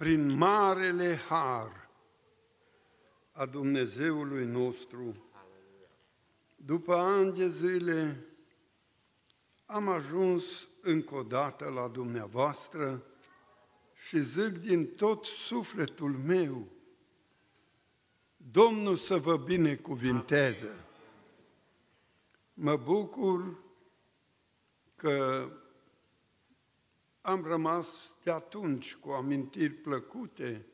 prin marele har a Dumnezeului nostru, după ani de zile, am ajuns încă o dată la dumneavoastră și zic din tot sufletul meu, Domnul să vă binecuvinteze. Mă bucur că am rămas de atunci cu amintiri plăcute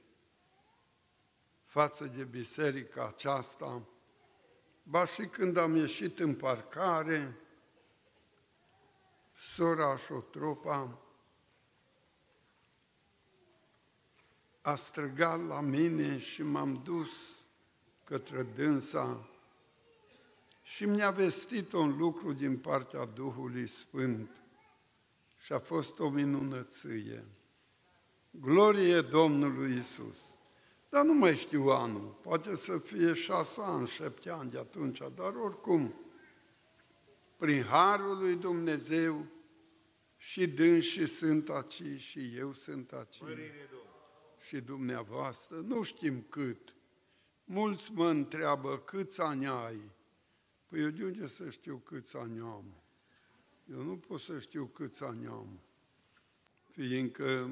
față de biserica aceasta, ba și când am ieșit în parcare, sora Șotropa a străgat la mine și m-am dus către dânsa și mi-a vestit un lucru din partea Duhului Sfânt și a fost o minunăție. Glorie Domnului Isus. Dar nu mai știu anul, poate să fie șase ani, șapte ani de atunci, dar oricum, prin Harul lui Dumnezeu, și dânsii sunt aici, și eu sunt aici, și dumneavoastră, nu știm cât. Mulți mă întreabă câți ani ai. Păi eu de unde să știu câți ani am? Eu nu pot să știu câți ani am. Fiindcă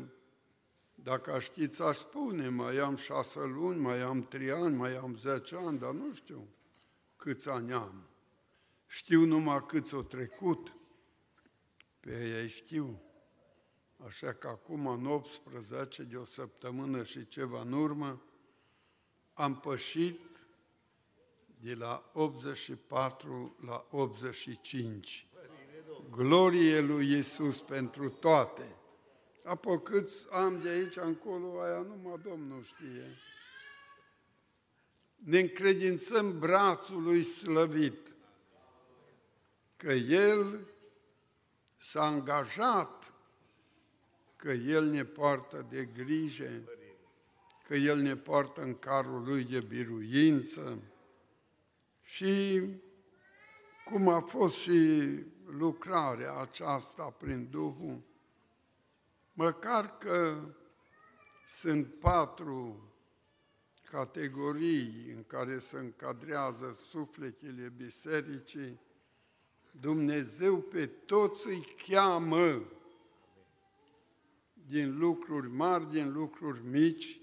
dacă știți, aș spune, mai am șase luni, mai am trei ani, mai am zece ani, dar nu știu câți ani am. Știu numai câți au trecut. Pe ei știu. Așa că acum, în 18 de o săptămână și ceva în urmă, am pășit de la 84 la 85. Glorie lui Iisus pentru toate. Apoi câți am de aici încolo, aia numai Domnul știe. Ne încredințăm brațul lui slăvit, că El s-a angajat, că El ne poartă de grijă, că El ne poartă în carul Lui de biruință și cum a fost și lucrarea aceasta prin Duhul, măcar că sunt patru categorii în care se încadrează sufletele bisericii, Dumnezeu pe toți îi cheamă din lucruri mari, din lucruri mici,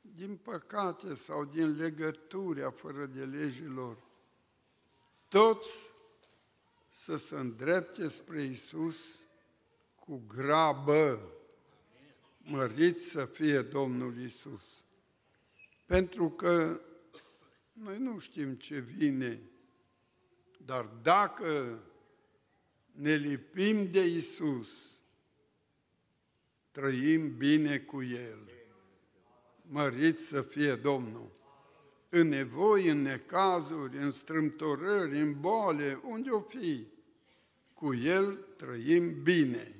din păcate sau din legături fără de legilor. Toți să se îndrepte spre Isus cu grabă. Măriți să fie Domnul Isus. Pentru că noi nu știm ce vine, dar dacă ne lipim de Isus, trăim bine cu El. Măriți să fie Domnul! În nevoi, în necazuri, în strâmtorări, în boale, unde o fi, cu El trăim bine.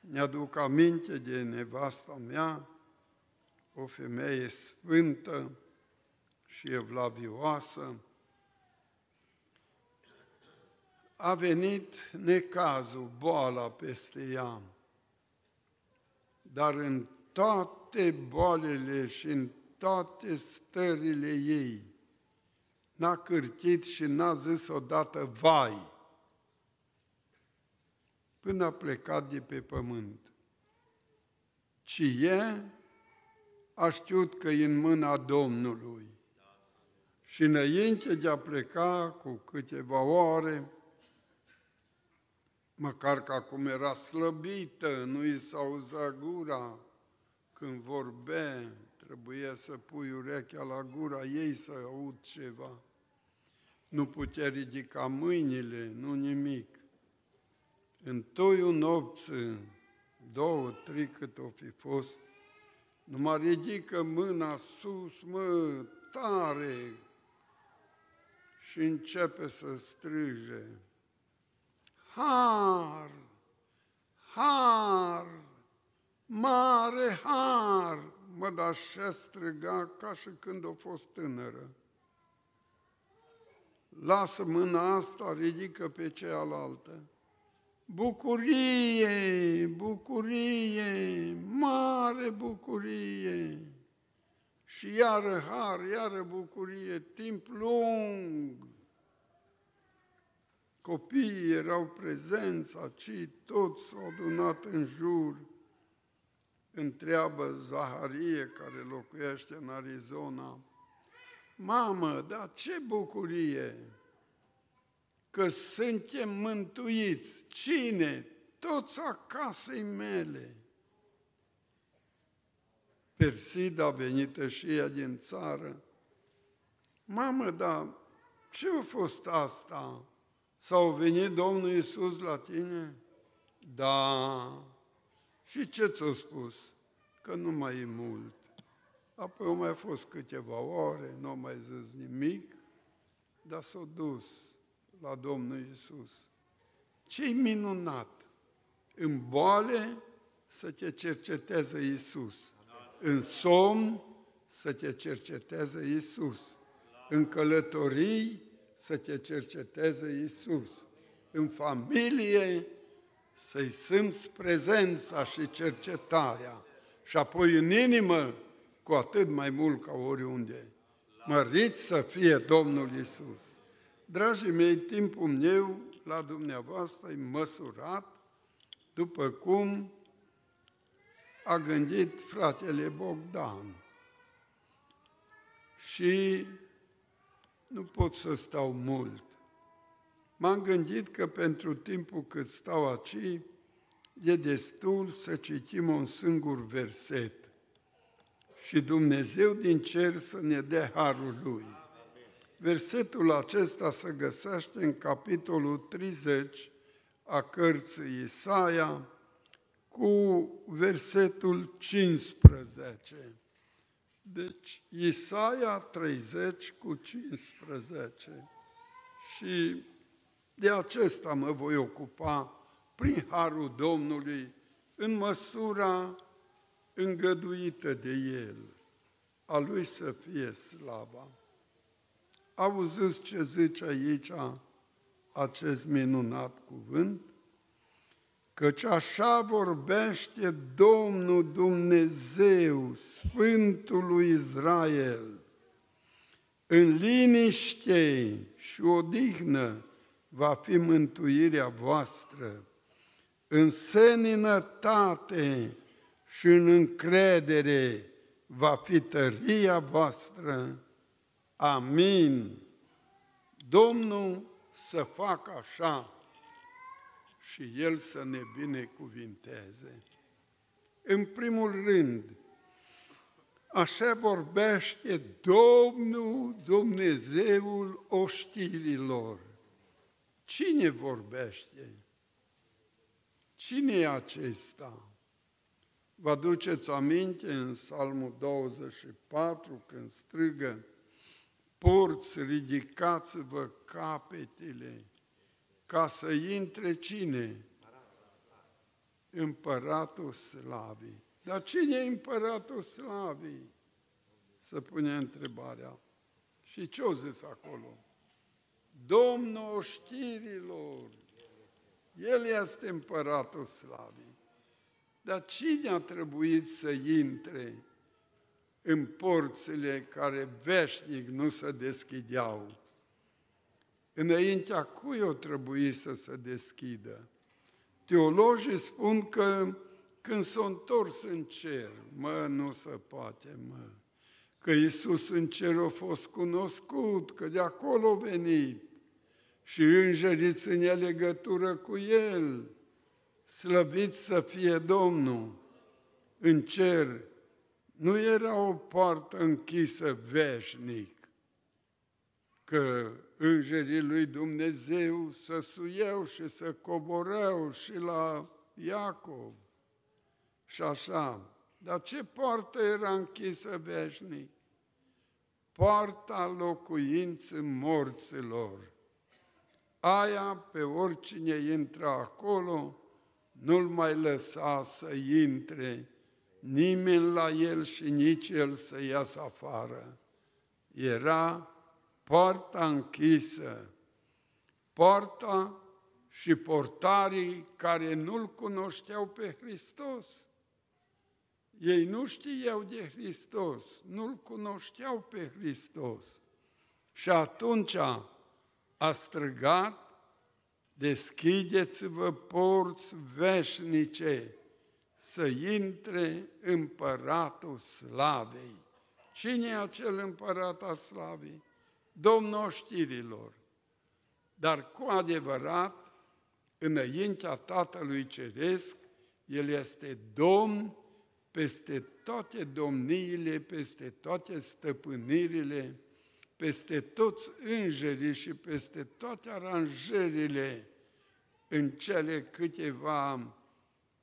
Mi-aduc aminte de nevasta mea, o femeie sfântă și evlavioasă. A venit necazul, boala peste ea, dar în toate boalele și în toate stările ei, n-a cârtit și n-a zis odată vai, până a plecat de pe pământ. Ci e a știut că e în mâna Domnului. Și înainte de a pleca cu câteva ore, măcar că acum era slăbită, nu i s-auzea gura când vorbea, trebuia să pui urechea la gura ei să aud ceva. Nu putea ridica mâinile, nu nimic. În toiul nopții, două, trei cât o fi fost, nu mă ridică mâna sus, mă, tare, și începe să strige. Har, har, mare har, mă, dar așa striga ca și când a fost tânără. Lasă mâna asta, ridică pe cealaltă. Bucurie, bucurie, mare bucurie. Și iară har, iară bucurie, timp lung. Copiii erau prezenți aici, toți s-au adunat în jur. Întreabă Zaharie, care locuiește în Arizona, Mamă, dar ce bucurie! Că suntem mântuiți. Cine? Toți acasei mele. Persida venită și ea din țară. Mamă, dar ce a fost asta? S-au venit Domnul Iisus la tine? Da. Și ce ți-a spus? Că nu mai e mult. Apoi au mai fost câteva ore, nu au mai zis nimic, dar s-au dus la Domnul Isus. Ce-i minunat! În boale să te cerceteze Isus. În somn să te cerceteze Isus. În călătorii să te cerceteze Isus. În familie să-i simți prezența și cercetarea. Și apoi în inimă cu atât mai mult ca oriunde. Măriți să fie Domnul Isus. Dragii mei, timpul meu la dumneavoastră e măsurat după cum a gândit fratele Bogdan. Și nu pot să stau mult. M-am gândit că pentru timpul cât stau aici, e destul să citim un singur verset și Dumnezeu din cer să ne dea harul Lui. Versetul acesta se găsește în capitolul 30 a cărții Isaia cu versetul 15. Deci, Isaia 30 cu 15. Și de acesta mă voi ocupa prin harul Domnului în măsura îngăduită de El, a Lui să fie slava. Auziți ce zice aici acest minunat cuvânt? Căci așa vorbește Domnul Dumnezeu, Sfântul lui Israel, în liniște și odihnă va fi mântuirea voastră, în seninătate și în încredere va fi tăria voastră. Amin. Domnul să facă așa și El să ne binecuvinteze. În primul rând, așa vorbește Domnul Dumnezeul oștirilor. Cine vorbește? Cine e acesta? Vă aduceți aminte în Psalmul 24 când strigă Porți, ridicați-vă capetele ca să intre cine? Împăratul Slavii. Dar cine e împăratul Slavii? Să pune întrebarea. Și ce au zis acolo? Domnul oștirilor, El este împăratul Slavii. Dar cine a trebuit să intre în porțile care veșnic nu se deschideau? Înaintea cui o trebuie să se deschidă? Teologii spun că când s-a întors în cer, mă, nu se poate, mă, că Iisus în cer a fost cunoscut, că de acolo a venit și îngerii ține legătură cu El, slăvit să fie Domnul în cer, nu era o poartă închisă veșnic, că îngerii lui Dumnezeu să suiau și să coborau și la Iacov și așa. Dar ce poartă era închisă veșnic? Poarta locuinței morților. Aia pe oricine intră acolo, nu-l mai lăsa să intre nimeni la el și nici el să iasă afară. Era poarta închisă, poarta și portarii care nu-L cunoșteau pe Hristos. Ei nu știau de Hristos, nu-L cunoșteau pe Hristos. Și atunci a străgat, deschideți-vă porți veșnice, să intre împăratul slavei. Cine e acel împărat al slavei? Domnul știrilor. Dar cu adevărat, înaintea Tatălui Ceresc, El este Domn peste toate domniile, peste toate stăpânirile, peste toți îngerii și peste toate aranjările în cele câteva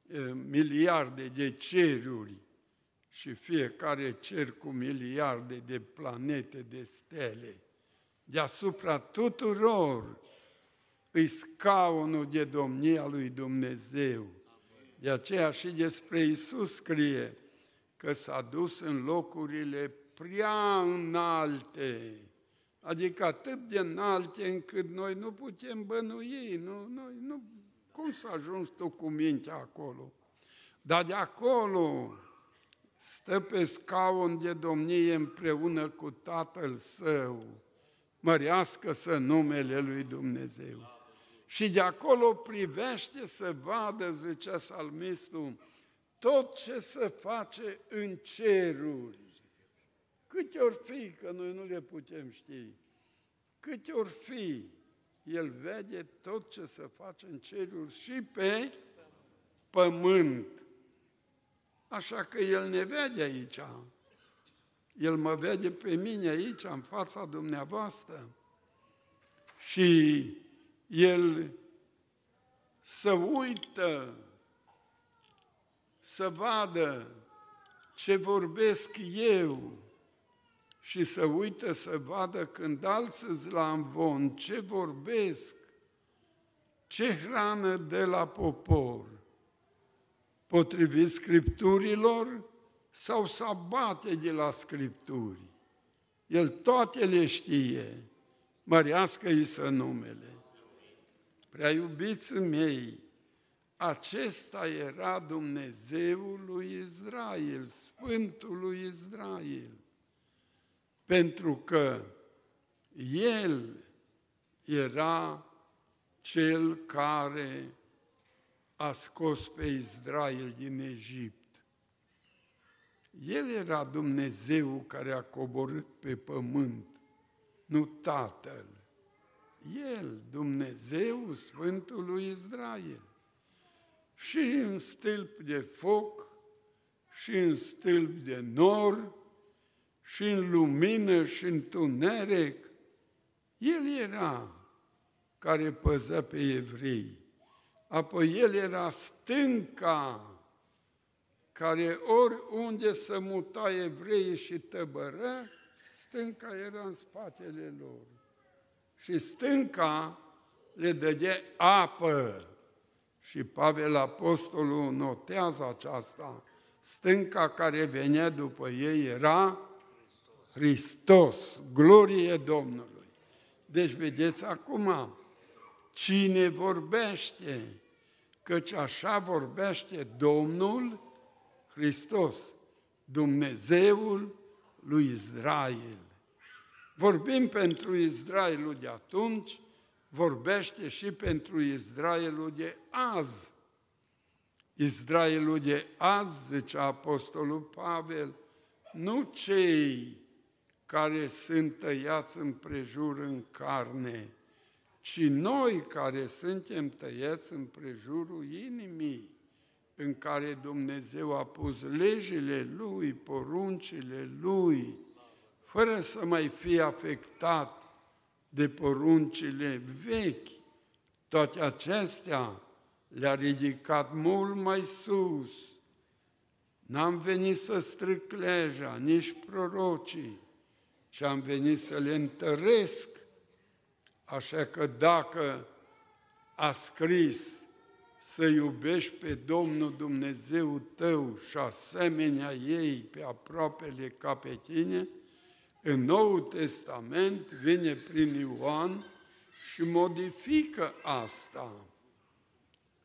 eh, miliarde de ceruri și fiecare cer cu miliarde de planete, de stele. Deasupra tuturor îi scaunul de domnia lui Dumnezeu. De aceea și despre Isus scrie că s-a dus în locurile prea înalte, adică atât de înalte încât noi nu putem bănui, nu, noi, nu, cum să ajungi tu cu mintea acolo? Dar de acolo stă pe scaun de domnie împreună cu Tatăl Său, mărească să numele Lui Dumnezeu. Și de acolo privește să vadă, zicea salmistul, tot ce se face în ceruri. Câte ori fi, că noi nu le putem ști, câte ori fi, el vede tot ce se face în ceruri și pe pământ. Așa că El ne vede aici. El mă vede pe mine aici, în fața dumneavoastră. Și El să uită, să vadă ce vorbesc eu și să uită să vadă când alții la învon ce vorbesc, ce hrană de la popor potrivit Scripturilor sau să abate de la Scripturi. El toate le știe, mărească-i să numele. Prea iubiți mei, acesta era Dumnezeul lui Israel, Sfântul lui Israel, pentru că El era Cel care a scos pe Israel din Egipt. El era Dumnezeu care a coborât pe pământ, nu Tatăl. El, Dumnezeu, Sfântul lui Israel. Și în stâlp de foc, și în stâlp de nor, și în lumină, și în tuneric, El era care păză pe evrei. Apoi el era stânca care oriunde se muta evreii și tăbără, stânca era în spatele lor. Și stânca le dădea apă. Și Pavel Apostolul notează aceasta. Stânca care venea după ei era Hristos, glorie Domnului. Deci vedeți acum, Cine vorbește? Căci așa vorbește Domnul Hristos, Dumnezeul lui Israel. Vorbim pentru Israelul de atunci, vorbește și pentru Israelul de azi. Israelul de azi, zice Apostolul Pavel, nu cei care sunt tăiați împrejur în carne, ci noi care suntem tăiați în prejurul inimii, în care Dumnezeu a pus legile Lui, poruncile Lui, fără să mai fie afectat de poruncile vechi, toate acestea le-a ridicat mult mai sus. N-am venit să stric legea, nici prorocii, ci am venit să le întăresc Așa că dacă a scris să iubești pe Domnul Dumnezeu tău și asemenea ei pe aproapele ca pe tine, în Noul Testament vine prin Ioan și modifică asta.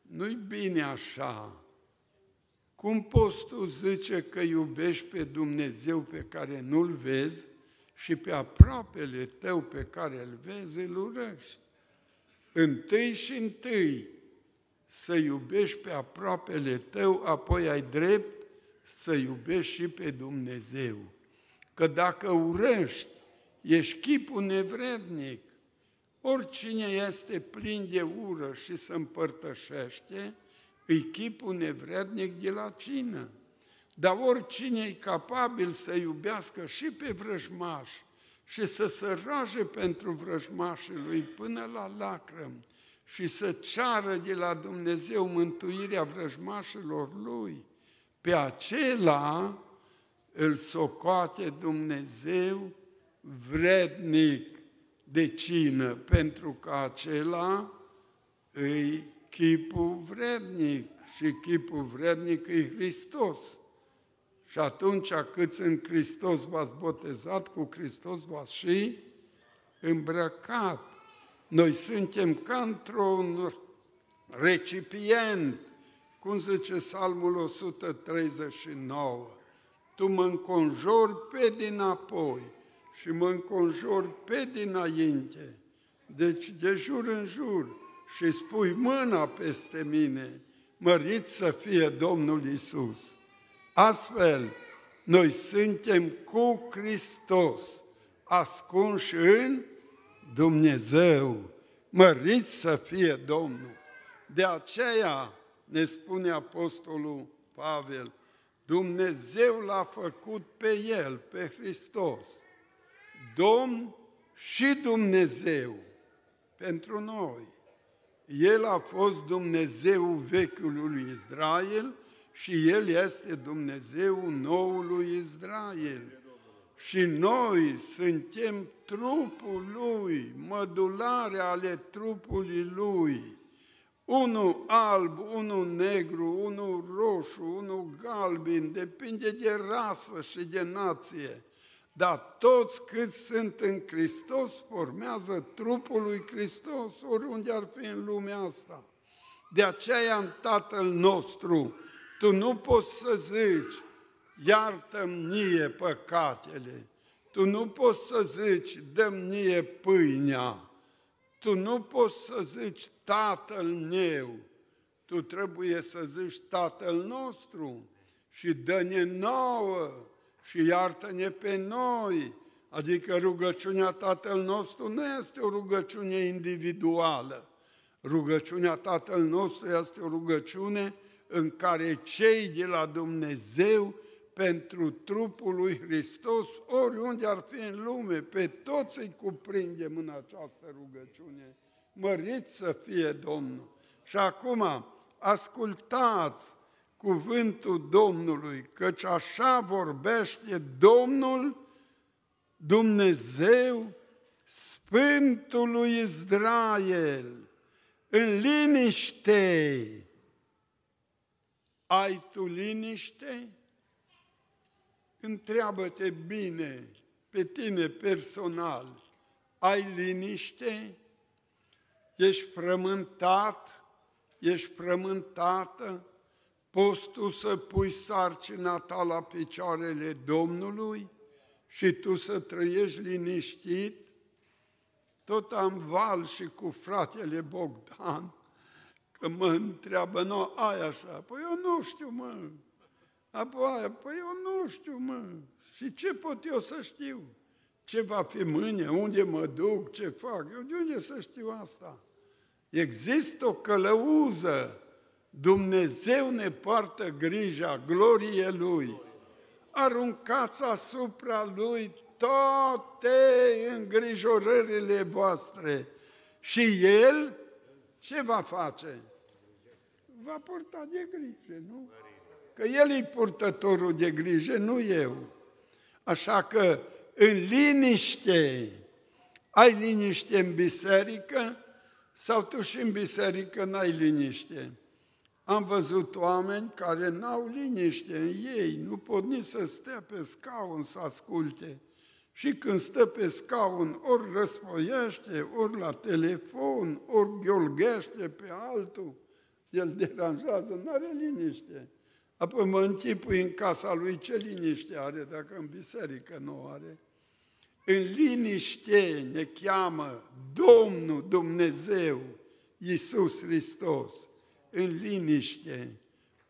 nu-i bine așa. Cum poți tu zice că iubești pe Dumnezeu pe care nu-L vezi și pe aproapele tău pe care îl vezi, îl urăști? Întâi și întâi să iubești pe aproapele tău, apoi ai drept să iubești și pe Dumnezeu. Că dacă urăști, ești chipul nevrednic, oricine este plin de ură și se împărtășește, îi chipul nevrednic de la cină. Dar oricine e capabil să iubească și pe vrăjmași și să se roage pentru vrăjmașii lui până la lacrăm și să ceară de la Dumnezeu mântuirea vrăjmașilor lui, pe acela îl socoate Dumnezeu vrednic de cină, pentru că acela îi chipul vrednic și chipul vrednic e Hristos. Și atunci cât în Hristos v-ați botezat, cu Hristos v-ați și îmbrăcat. Noi suntem ca într-un recipient, cum zice Psalmul 139, tu mă înconjori pe dinapoi și mă înconjori pe dinainte, deci de jur în jur, și spui mâna peste mine, mărit să fie Domnul Isus. Astfel, noi suntem cu Hristos, ascunși în Dumnezeu, mărit să fie Domnul. De aceea ne spune Apostolul Pavel, Dumnezeu l-a făcut pe El, pe Hristos, Domn și Dumnezeu pentru noi. El a fost Dumnezeu vechiului Israel și El este Dumnezeu noului Israel. Și noi suntem trupul Lui, mădulare ale trupului Lui. Unul alb, unul negru, unul roșu, unul galben, depinde de rasă și de nație. Dar toți cât sunt în Hristos formează trupul lui Hristos, oriunde ar fi în lumea asta. De aceea în Tatăl nostru, tu nu poți să zici, iartă-mi nie păcatele, tu nu poți să zici, dă nie pâinea, tu nu poți să zici, Tatăl meu, tu trebuie să zici, Tatăl nostru și dă-ne nouă și iartă-ne pe noi. Adică rugăciunea Tatăl nostru nu este o rugăciune individuală. Rugăciunea Tatăl nostru este o rugăciune în care cei de la Dumnezeu pentru trupul lui Hristos, oriunde ar fi în lume, pe toți îi cuprindem în această rugăciune. Măriți să fie Domnul! Și acum, ascultați cuvântul Domnului, căci așa vorbește Domnul Dumnezeu Sfântul lui Israel, în liniște. Ai tu liniște? Întreabă-te bine pe tine personal. Ai liniște? Ești frământat? Ești frământată? Poți tu să pui sarcina ta la picioarele Domnului și tu să trăiești liniștit? Tot am val și cu fratele Bogdan, că mă întreabă, nu, ai așa, păi eu nu știu, mă. Apoi aia, păi eu nu știu, mă. Și ce pot eu să știu? Ce va fi mâine, unde mă duc, ce fac? Eu de unde să știu asta? Există o călăuză Dumnezeu ne poartă grija, glorie Lui. Aruncați asupra Lui toate îngrijorările voastre și El ce va face? Va purta de grijă, nu? Că El e purtătorul de grijă, nu eu. Așa că în liniște, ai liniște în biserică sau tu și în biserică n-ai liniște? Am văzut oameni care n-au liniște în ei, nu pot nici să stea pe scaun să asculte. Și când stă pe scaun, ori răsfoiește, ori la telefon, ori gheolghește pe altul. El deranjează, nu are liniște. Apoi mă închipui în casa lui ce liniște are, dacă în biserică nu are. În liniște ne cheamă Domnul Dumnezeu, Iisus Hristos. În liniște.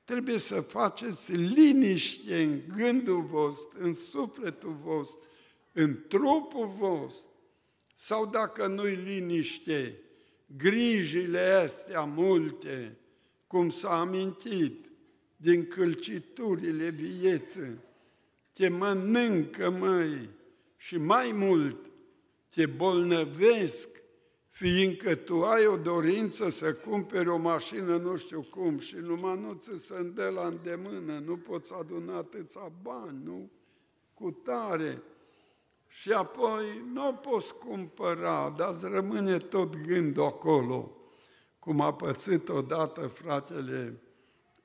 Trebuie să faceți liniște în gândul vostru, în sufletul vostru, în trupul vostru. Sau dacă nu-i liniște, grijile astea multe, cum s-a amintit, din câlciturile vieții, te mănâncă, măi, și mai mult, te bolnăvesc, fiindcă tu ai o dorință să cumperi o mașină nu știu cum și numai nu ți se îndă la îndemână, nu poți aduna atâția bani, nu? Cu tare. Și apoi nu o poți cumpăra, dar îți rămâne tot gândul acolo, cum a pățit odată fratele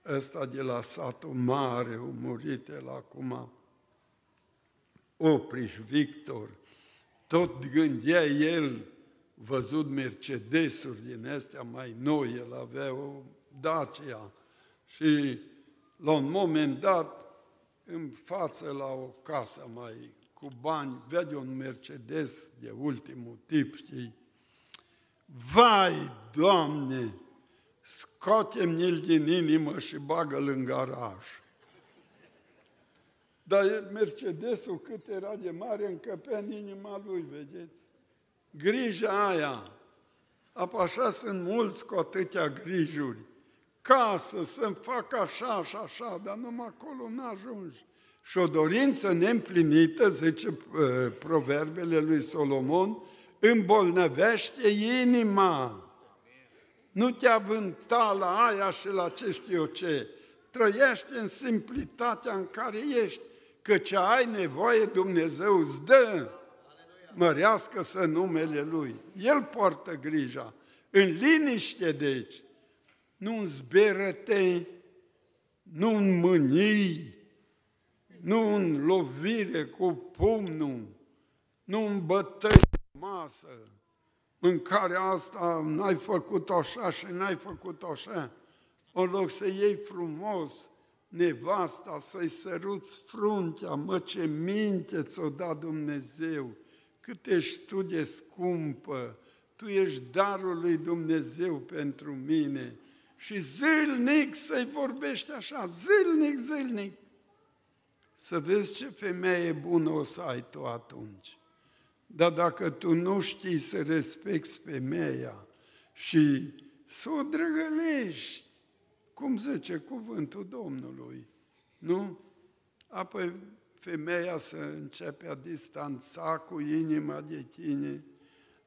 ăsta de la satul mare, umurit el acum, Opriș Victor, tot gândea el, văzut Mercedesuri din astea mai noi, el avea o Dacia și la un moment dat, în față la o casă mai cu bani, vede un Mercedes de ultimul tip, știi? Vai, Doamne, scoatem-l din inimă și bagă-l în garaj. Dar Mercedesul cât era de mare încăpea în inima lui, vedeți? Grija aia, apă așa sunt mulți cu atâtea grijuri. Casă, să-mi fac așa și așa, dar numai acolo n-ajungi. Și o dorință neîmplinită, zice uh, proverbele lui Solomon, îmbolnăvește inima. Nu te avânta la aia și la ce știu eu ce. Trăiește în simplitatea în care ești, că ce ai nevoie Dumnezeu îți dă. Mărească să numele Lui. El poartă grija. În liniște, deci. Nu în zberăte, nu în mânii, nu în lovire cu pumnul, nu în bătăi masă, în care asta n-ai făcut așa și n-ai făcut așa. În loc să iei frumos nevasta, să-i săruți fruntea, mă ce minte ți-o da Dumnezeu, cât ești tu de scumpă, tu ești darul lui Dumnezeu pentru mine. Și zilnic să-i vorbești așa, zilnic, zilnic. Să vezi ce femeie bună o să ai tu atunci. Dar dacă tu nu știi să respecti femeia și să o drăgălești, cum zice cuvântul Domnului, nu? Apoi femeia să începe a distanța cu inima de tine,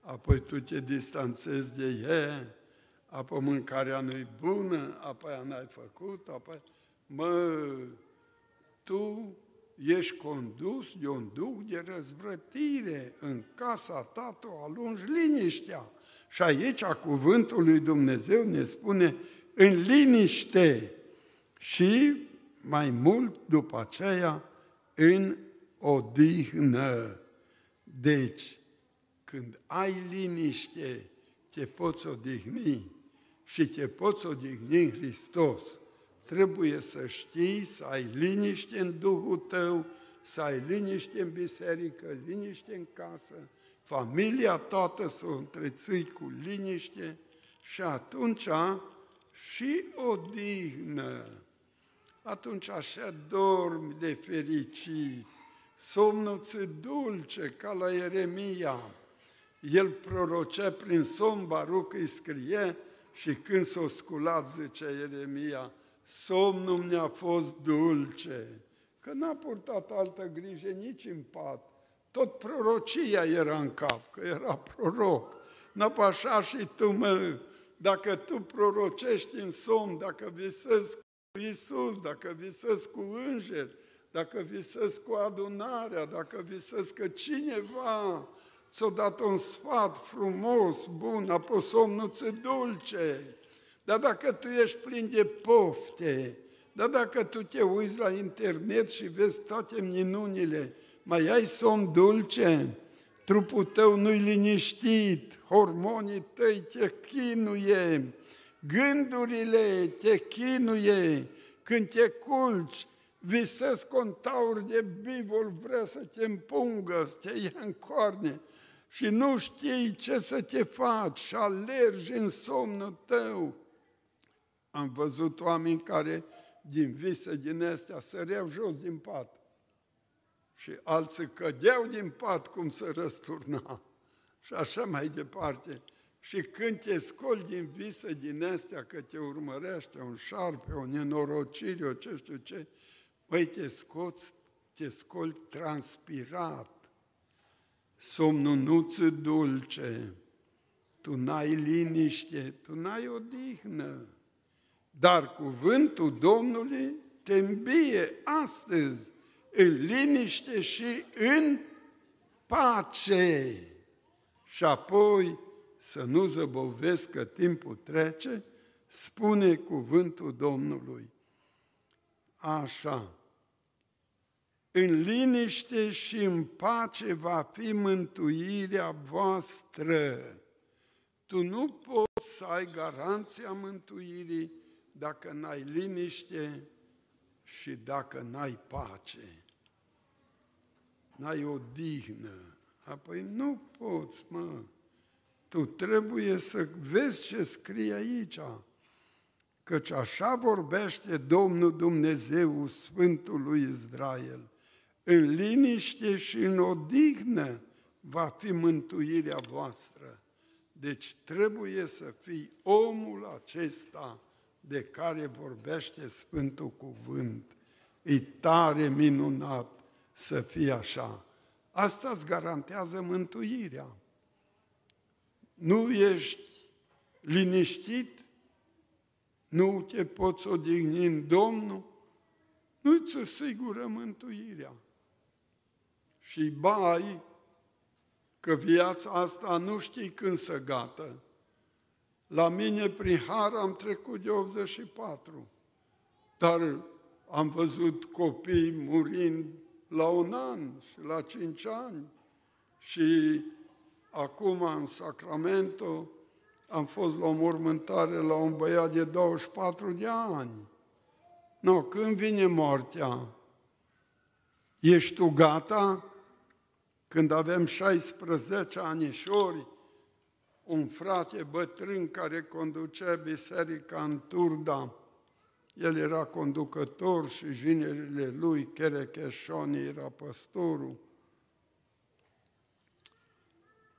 apoi tu te distanțezi de ea, apoi mâncarea nu-i bună, apoi n-ai făcut, apoi, mă, tu ești condus de un duh de răzvrătire. În casa ta tu alungi liniștea. Și aici cuvântul lui Dumnezeu ne spune în liniște și mai mult după aceea în odihnă. Deci, când ai liniște, te poți odihni și te poți odihni în Hristos trebuie să știi, să ai liniște în Duhul tău, să ai liniște în biserică, liniște în casă, familia toată să o întreții cu liniște și atunci și odihnă. Atunci așa dormi de fericit, somnul ți dulce ca la Ieremia. El prorocea prin somn, Baruc îi scrie și când s-o sculat, zice Ieremia, somnul mi-a fost dulce, că n-a purtat altă grijă nici în pat. Tot prorocia era în cap, că era proroc. n așa și tu, mă, dacă tu prorocești în somn, dacă visezi cu Iisus, dacă visezi cu îngeri, dacă visezi cu adunarea, dacă visezi că cineva ți-a dat un sfat frumos, bun, apoi somnul ți dulce, dar dacă tu ești plin de pofte, dar dacă tu te uiți la internet și vezi toate minunile, mai ai somn dulce, trupul tău nu-i liniștit, hormonii tăi te chinuie, gândurile te chinuie, când te culci, visezi contauri de bivol, vrea să te împungă, să te ia în corne și nu știi ce să te faci și alergi în somnul tău. Am văzut oameni care din vise din astea săreau jos din pat și alții cădeau din pat cum să răsturna și așa mai departe. Și când te scoli din vise din astea că te urmărește un șarpe, o nenorocire, o ce știu ce, Păi te scoți, te scoli transpirat, somnul nu-ți dulce, tu n-ai liniște, tu n-ai odihnă. Dar cuvântul Domnului te îmbie astăzi în liniște și în pace. Și apoi să nu zăbovesc că timpul trece, spune cuvântul Domnului. Așa, în liniște și în pace va fi mântuirea voastră. Tu nu poți să ai garanția mântuirii dacă n-ai liniște și dacă n-ai pace. N-ai odihnă. Apoi nu poți, mă. Tu trebuie să vezi ce scrie aici. Căci așa vorbește Domnul Dumnezeu, Sfântul lui Israel în liniște și în odihnă va fi mântuirea voastră. Deci trebuie să fii omul acesta de care vorbește Sfântul Cuvânt. E tare minunat să fie așa. Asta îți garantează mântuirea. Nu ești liniștit, nu te poți odihni în Domnul, nu-ți asigură mântuirea și bai că viața asta nu știi când să gata. La mine, prin har, am trecut de 84, dar am văzut copii murind la un an și la cinci ani și acum în Sacramento am fost la o mormântare la un băiat de 24 de ani. No, când vine moartea? Ești tu gata? Când avem 16 anișori, un frate bătrân care conducea biserica în Turda, el era conducător și jinerile lui, Cherecheșoni, era păstorul.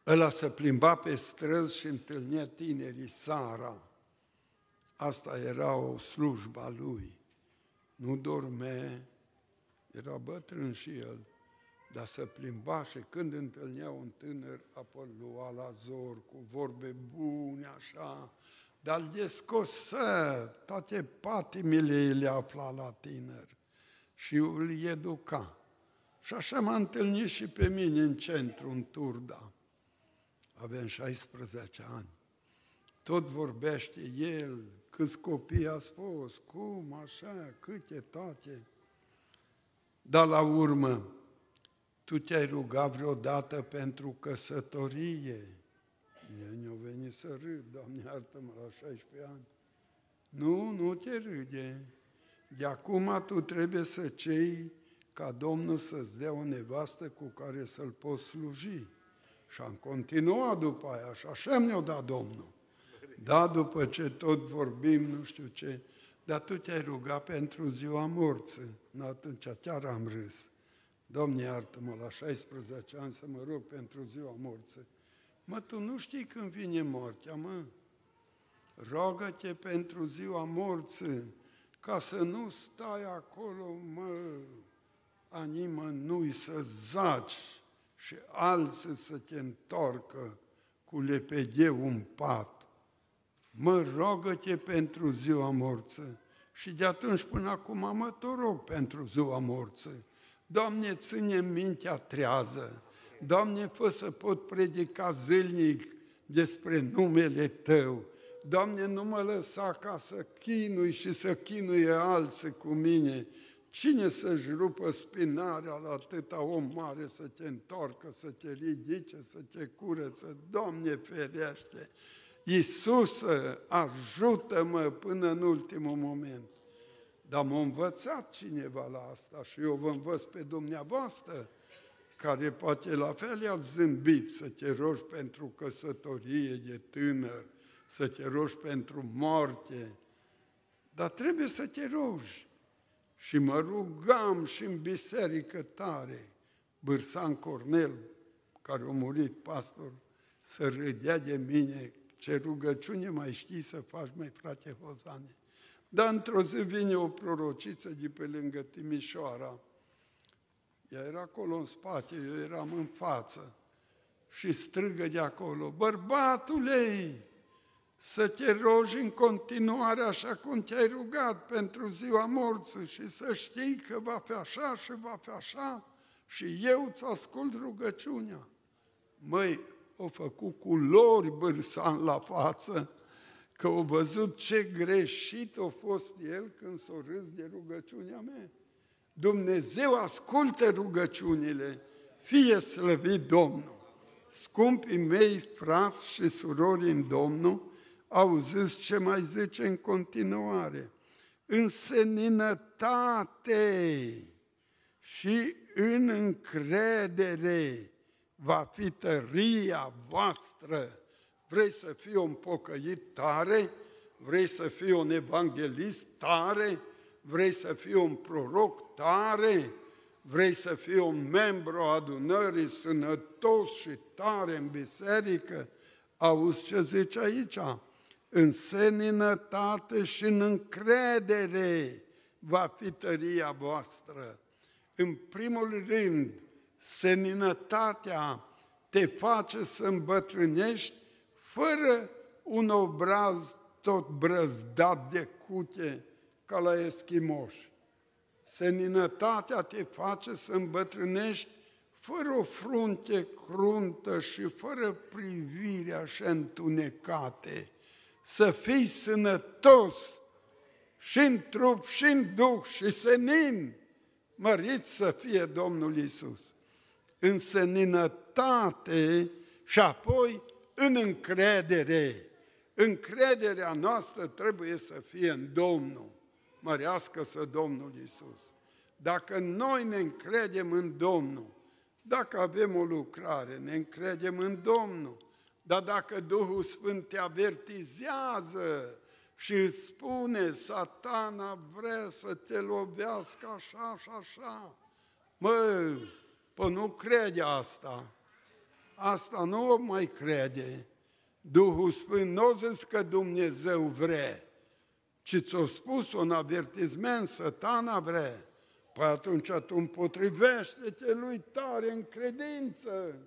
Ăla se plimba pe străzi și întâlnea tinerii Sara. Asta era o slujba lui. Nu dorme, era bătrân și el dar să plimba și când întâlnea un tânăr, apoi lua la zor cu vorbe bune, așa, dar îl descosă, toate patimile le afla la tânăr și îl educa. Și așa m-a întâlnit și pe mine în centru, în Turda. Avem 16 ani. Tot vorbește el, câți copii a spus, cum, așa, câte, toate. Dar la urmă, tu te-ai rugat vreodată pentru căsătorie? Ei ne-au venit să râd, Doamne, iartă-mă, la 16 ani. Nu, nu te râde. De acum tu trebuie să cei ca Domnul să-ți dea o nevastă cu care să-L poți sluji. Și am continuat după aia și așa mi-a dat Domnul. Da, după ce tot vorbim, nu știu ce, dar tu te-ai rugat pentru ziua morții. Atunci chiar am râs. Doamne, iartă-mă, la 16 ani să mă rog pentru ziua morții. Mă, tu nu știi când vine moartea, mă? Rogă-te pentru ziua morții, ca să nu stai acolo, mă, animă nu să zaci și alții să te întorcă cu lepedeu în pat. Mă, rogă-te pentru ziua morții. Și de atunci până acum mă tot rog pentru ziua morții Doamne, ține mintea trează, Doamne, fă să pot predica zilnic despre numele Tău. Doamne, nu mă lăsa ca să chinui și să chinuie alții cu mine. Cine să-și rupă spinarea la atâta om mare să te întorcă, să te ridice, să te curăță? Doamne, ferește! Iisuse, ajută-mă până în ultimul moment. Dar m-a învățat cineva la asta și eu vă învăț pe dumneavoastră, care poate la fel i-ați zâmbit să te rogi pentru căsătorie de tânăr, să te rogi pentru moarte, dar trebuie să te rogi. Și mă rugam și în biserică tare, Bârsan Cornel, care a murit pastor, să râdea de mine, ce rugăciune mai știi să faci, mai frate Hozane. Dar într-o zi vine o prorociță de pe lângă Timișoara. Ea era acolo în spate, eu eram în față. Și strigă de acolo, bărbatule, să te rogi în continuare așa cum te-ai rugat pentru ziua morții și să știi că va fi așa și va fi așa și eu îți ascult rugăciunea. Măi, o făcut culori bârsan la față, că au văzut ce greșit a fost el când s-a râs de rugăciunea mea. Dumnezeu ascultă rugăciunile, fie slăvit Domnul. Scumpii mei, frați și surori în Domnul, auziți ce mai zice în continuare. În seninătate și în încredere va fi tăria voastră. Vrei să fii un pocăit tare? Vrei să fii un evanghelist tare? Vrei să fii un proroc tare? Vrei să fii un membru adunării sănătos și tare în biserică? Auzi ce zice aici? În seninătate și în încredere va fi tăria voastră. În primul rând, seninătatea te face să îmbătrânești fără un obraz tot brăzdat de cute ca la eschimoși. Seninătatea te face să îmbătrânești fără o frunte cruntă și fără privire așa întunecate, să fii sănătos și în trup și în duh și senin, mărit să fie Domnul Isus în seninătate și apoi în încredere. Încrederea noastră trebuie să fie în Domnul. Mărească să Domnul Isus. Dacă noi ne încredem în Domnul, dacă avem o lucrare, ne încredem în Domnul, dar dacă Duhul Sfânt te avertizează și îți spune, satana vrea să te lovească așa și așa, mă, Păi nu crede asta. Asta nu o mai crede. Duhul Sfânt nu a zis că Dumnezeu vrea, ci ți-a spus un avertisment, satana vrea. Păi atunci tu împotrivește-te lui tare în credință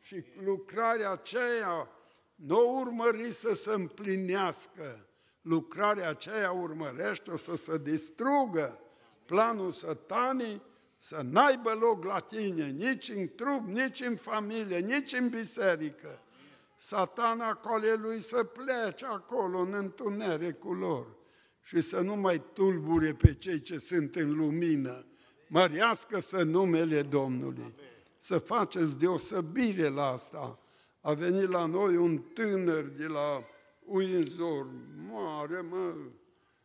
și lucrarea aceea nu urmări să se împlinească. Lucrarea aceea urmărește să se distrugă. Planul satanii să n-aibă loc la tine, nici în trup, nici în familie, nici în biserică. Satana acolo lui să plece acolo în întunericul lor și să nu mai tulbure pe cei ce sunt în lumină. Mărească să numele Domnului. Să faceți deosebire la asta. A venit la noi un tânăr de la Windsor, mare, mă,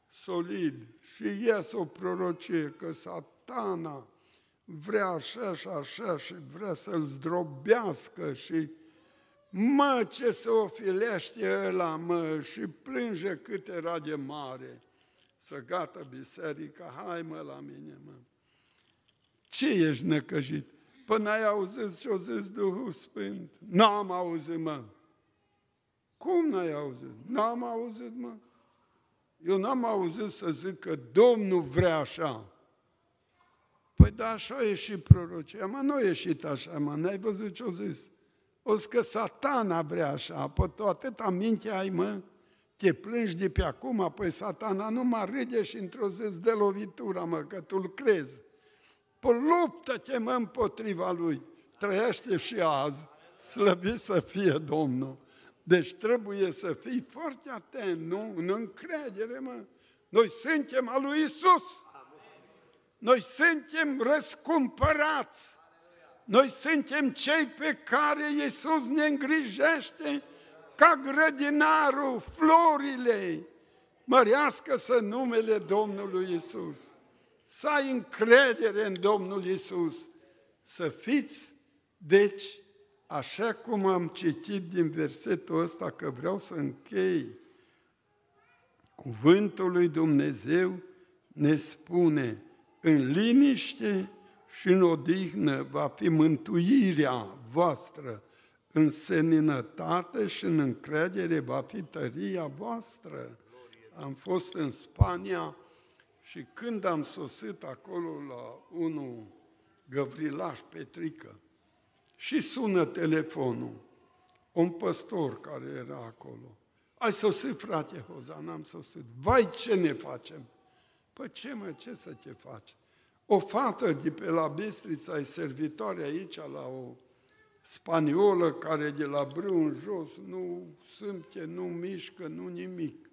solid, și ies o prorocie că satana vrea așa și așa și vrea să-l zdrobească și mă, ce să o filește ăla, mă, și plânge cât era de mare. Să gata biserica, hai mă la mine, mă. Ce ești năcăjit? Până ai auzit ce-o zis Duhul Sfânt? N-am auzit, mă. Cum n-ai auzit? N-am auzit, mă. Eu n-am auzit să zic că Domnul vrea așa. Păi da, așa a ieșit prorocia, mă, nu a ieșit așa, mă, n-ai văzut ce-o zis? O că satana vrea așa, păi tu atâta minte ai, mă, te plângi de pe acum, apoi satana nu mă râde și într-o zi de lovitura, mă, că tu crezi. Păi luptă-te, mă, împotriva lui. Trăiește și azi, slăvit să fie Domnul. Deci trebuie să fii foarte atent, nu? În încredere, mă. Noi suntem al lui Isus. Noi suntem răscumpărați. Noi suntem cei pe care Iisus ne îngrijește ca grădinarul, florile, mărească să numele Domnului Isus. Să ai încredere în Domnul Isus. Să fiți, deci, așa cum am citit din versetul ăsta, că vreau să închei, cuvântul lui Dumnezeu ne spune, în liniște și în odihnă va fi mântuirea voastră, în seninătate și în încredere va fi tăria voastră. Am fost în Spania și când am sosit acolo la unul Găvrilaș Petrică și sună telefonul, un păstor care era acolo. Ai sosit, frate Hozan, am sosit. Vai, ce ne facem? Păi ce mă, ce să te faci? O fată de pe la Bistrița e servitoare aici la o spaniolă care de la brâu în jos nu sâmte, nu mișcă, nu nimic.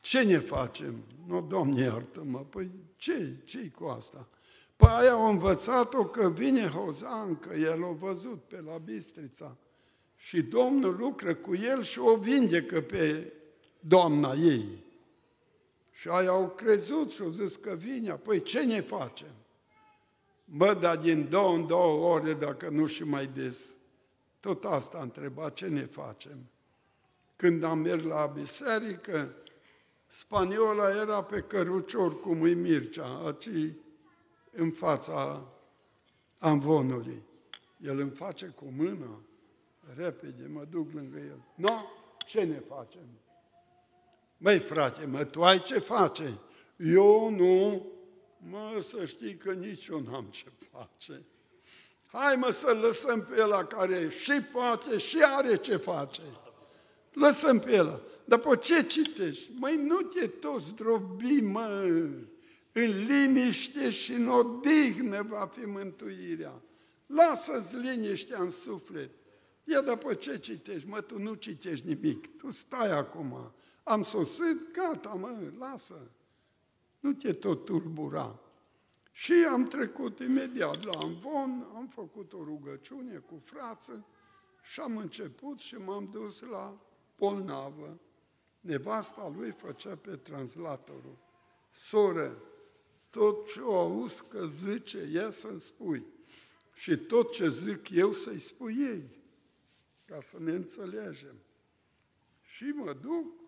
Ce ne facem? Nu, Doamne, iartă-mă, păi ce ce cu asta? Păi aia au învățat-o că vine Hozan, că el a văzut pe la Bistrița și Domnul lucră cu el și o vindecă pe doamna ei. Și aia au crezut și au zis că vine, păi ce ne facem? Bă, dar din două în două ore, dacă nu și mai des, tot asta a întrebat, ce ne facem? Când am mers la biserică, spaniola era pe cărucior cum e Mircea, aci în fața amvonului. El îmi face cu mâna, repede, mă duc lângă el. No, ce ne facem? Măi, frate, mă, tu ai ce face? Eu nu. Mă, să știi că nici eu n-am ce face. Hai mă să lăsăm pe ăla care și poate și are ce face. Lăsăm pe ăla. Dar pe ce citești? Măi, nu te toți drobi, mă. În liniște și în odihnă va fi mântuirea. Lasă-ți liniștea în suflet. Ia, dar pe ce citești? Mă, tu nu citești nimic. Tu stai acum am sosit, gata, mă, lasă. Nu te tot tulbura. Și am trecut imediat la Amvon, am făcut o rugăciune cu frață și am început și m-am dus la Polnavă. Nevasta lui făcea pe translatorul. Soră, tot ce o auzi că zice, ia să-mi spui. Și tot ce zic eu să-i spui ei, ca să ne înțelegem. Și mă duc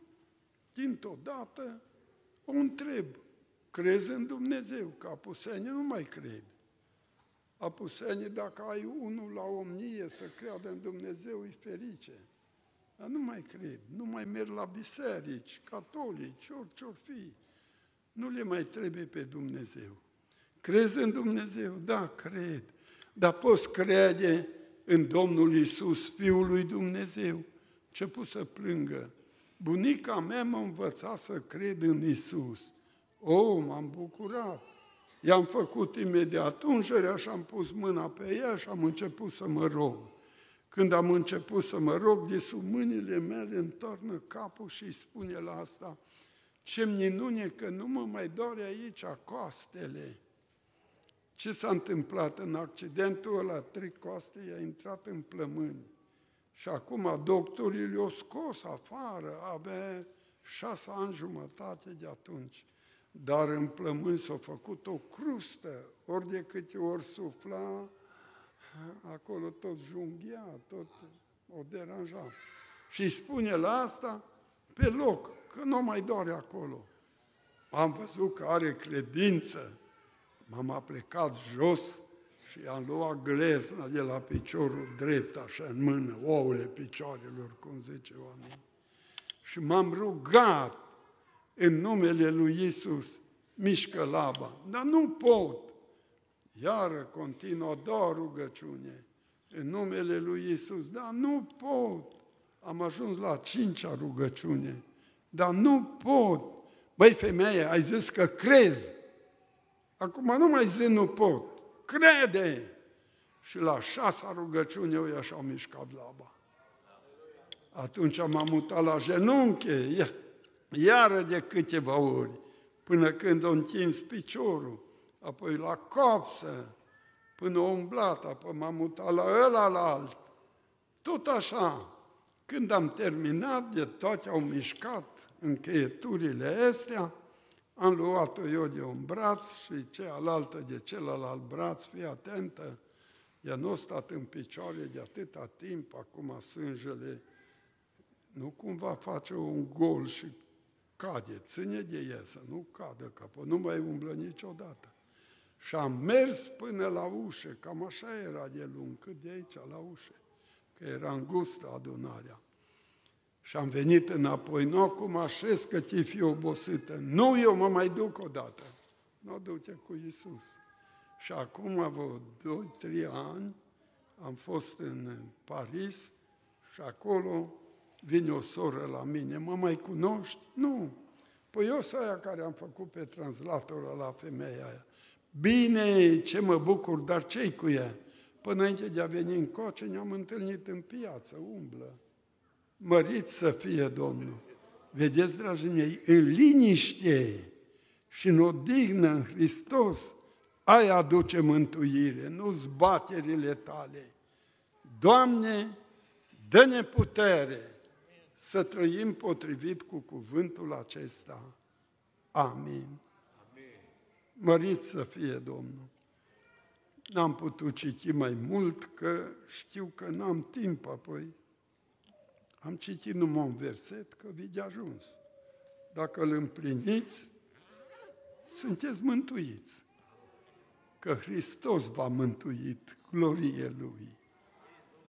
dintr-o dată o întreb, crezi în Dumnezeu? Că apusenii nu mai cred. Apusenii, dacă ai unul la omnie să creadă în Dumnezeu, e ferice. Dar nu mai cred, nu mai merg la biserici, catolici, orice or fi. Nu le mai trebuie pe Dumnezeu. Crezi în Dumnezeu? Da, cred. Dar poți crede în Domnul Isus, Fiul lui Dumnezeu? Ce să plângă. Bunica mea m-a învățat să cred în Isus. O, oh, m-am bucurat. I-am făcut imediat ungerea și am pus mâna pe ea și am început să mă rog. Când am început să mă rog, de sub mâinile mele întoarnă capul și îi spune la asta, ce minune că nu mă mai doare aici coastele. Ce s-a întâmplat în accidentul ăla? Trei coaste i-a intrat în plămâni. Și acum doctorii le-au scos afară, avea șase ani jumătate de atunci. Dar în plămân s-a făcut o crustă, ori de câte ori sufla, acolo tot junghia, tot o deranja. Și îi spune la asta pe loc, că nu mai doare acolo. Am văzut că are credință, m-am aplecat jos, și am luat glezna de la piciorul drept, așa, în mână, ouăle picioarelor, cum zice oamenii. Și m-am rugat în numele lui Isus, mișcă laba, dar nu pot. Iară continuă doar rugăciune în numele lui Isus, dar nu pot. Am ajuns la cincea rugăciune, dar nu pot. Băi, femeie, ai zis că crezi. Acum nu mai zi nu pot crede. Și la șasa rugăciune eu așa au mișcat laba. Atunci m-am mutat la genunche, iară de câteva ori, până când o întins piciorul, apoi la copsă, până o umblat, apoi m-am mutat la ăla la alt. Tot așa. Când am terminat, de toate au mișcat încheieturile astea, am luat-o eu de un braț și cealaltă de celălalt braț, fii atentă, ea nu a stat în picioare de atâta timp, acum sângele nu cumva face un gol și cade, ține de ea să nu cadă capul, nu mai umblă niciodată. Și am mers până la ușă, cam așa era de lung, cât de aici la ușă, că era îngustă adunarea. Și am venit înapoi, nu acum așez că ți fi obosită. Nu, eu mă mai duc odată. Nu duce cu Isus. Și acum, vreo 2-3 ani, am fost în Paris și acolo vine o soră la mine, mă mai cunoști? Nu. Păi eu sunt aia care am făcut pe translator la femeia aia. Bine, ce mă bucur, dar ce cu ea? Până înainte de a veni în coce, ne-am întâlnit în piață, umblă. Mărit să fie Domnul. Vedeți, dragii mei, în liniște și în odihnă în Hristos, aia aduce mântuire, nu zbaterile tale. Doamne, dă-ne putere să trăim potrivit cu cuvântul acesta. Amin. Mărit să fie Domnul. N-am putut citi mai mult, că știu că n-am timp apoi. Am citit numai un verset, că vi de ajuns. Dacă îl împliniți, sunteți mântuiți. Că Hristos v-a mântuit, glorie Lui.